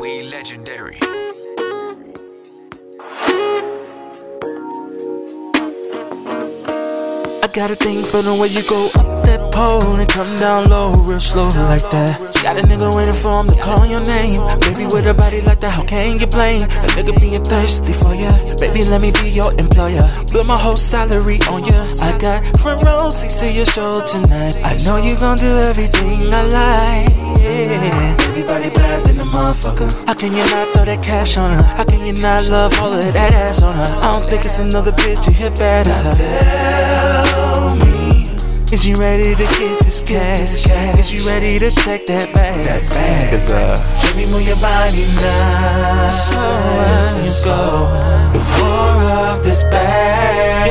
DJ Legendary. I got a thing for the way you go up that pole and come down low real slow like that. Got a nigga waiting for him to call your name. Baby, with a body like that, how can you blame? A nigga being thirsty for ya. Baby, let me be your employer. Put my whole salary on ya. I got front row seats to your show tonight. I know you gon' do everything I like. Yeah. Baby, motherfucker. How can you not throw that cash on her? How can you not love all of that ass on her? I don't think it's another bitch you hit bad as her. Tell me. Is you ready to get this cash? Is you ready to check that bag? That bag. Cause uh, baby, move your body now. So as you go, the more of this bag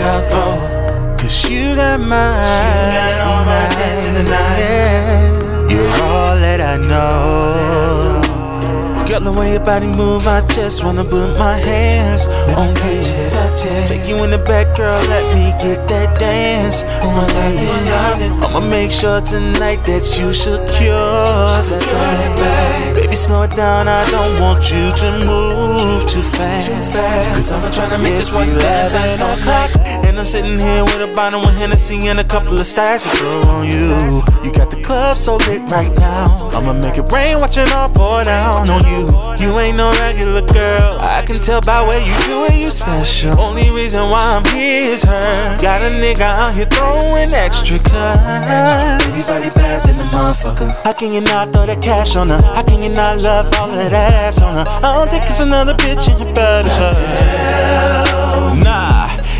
I'll throw. Cause you got my, you got all my attention tonight. Yeah. You're all that I know. Girl, the way your body move, I just wanna put my hands on you. Take you in the back, girl, let me get that dance. I'ma make sure tonight that you secure bag. Baby, slow it down, I don't want you to move too fast. Cause I'ma tryna make this one dance that's clock. And I'm sitting here with a bottle of Hennessy and a couple of to on you. You got the club so lit right now. I'ma make it rain, watch it all pour down on you. You ain't no regular girl. I can tell by where you do it, you special. Only reason why I'm here is her. Got a nigga out here throwing extra cuts. Baby, body bad than a motherfucker. How can you not throw that cash on her? How can you not love all of that ass on her? I don't think it's another bitch in your bed as her. Nah.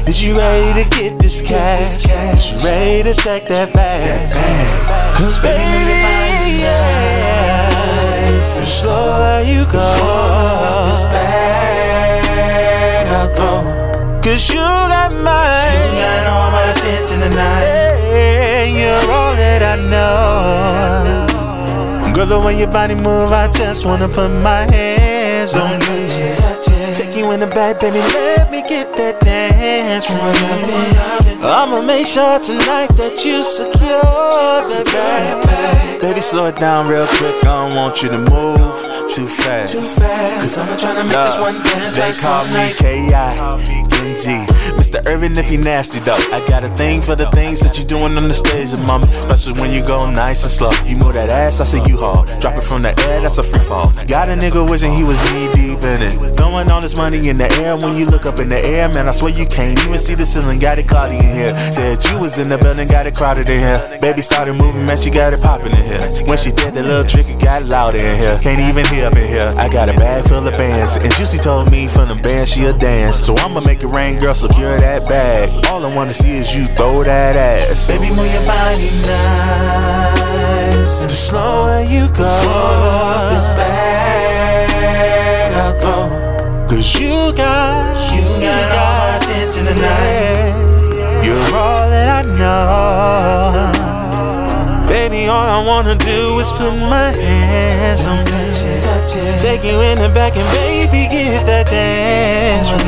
Is you ready to get this cash? Is you ready to check that bag? Cause baby, yes, the slower you go, this bag I'll throw. Cause you Girl, the way your body move, I just wanna put my hands on you. Take you in the back, baby, let me get that dance from you. I'ma make sure tonight that you secure the bag. Baby, slow it down real quick. I don't want you to move too fast. Too fast. Cause I'm trying to make this one dance. They call me K.I. Mr. Irvin if he nasty though. I got a thing for the things that you doing on the stage, mama. Especially when you go nice and slow. You move that ass, I see you hard. Drop it from the air, that's a free fall. Got a nigga wishing he was knee deep in it. Throwing all this money in the air when you look up in the air, man. I swear you can't even see the ceiling. Got it cloudy in here. Said you was in the building, got it crowded in here. Baby started moving, man, she got it popping in here. When she did that little trick, it got loud in here. Can't even hear up in here. I got a bag full of bands, and Juicy told me from the band she'll dance. So I'ma make it rain, girl, secure that bag. All I wanna see is you throw that ass. Baby, move your body nice. And The slower you go, this bag I'll throw. Cause you got, you got all my attention tonight. You're all that I know. Baby, all I wanna do is put my hands on you. Take you in the back and baby, give that dance from.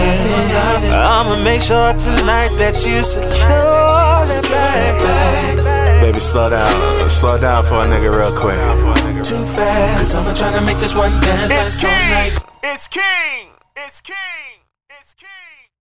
I'ma make sure tonight that you secure that bag. Baby, slow down, slow down for a nigga real quick. Too fast, cause I'm trying to try to make this one dance It's like all night. King. It's King. It's King. It's King.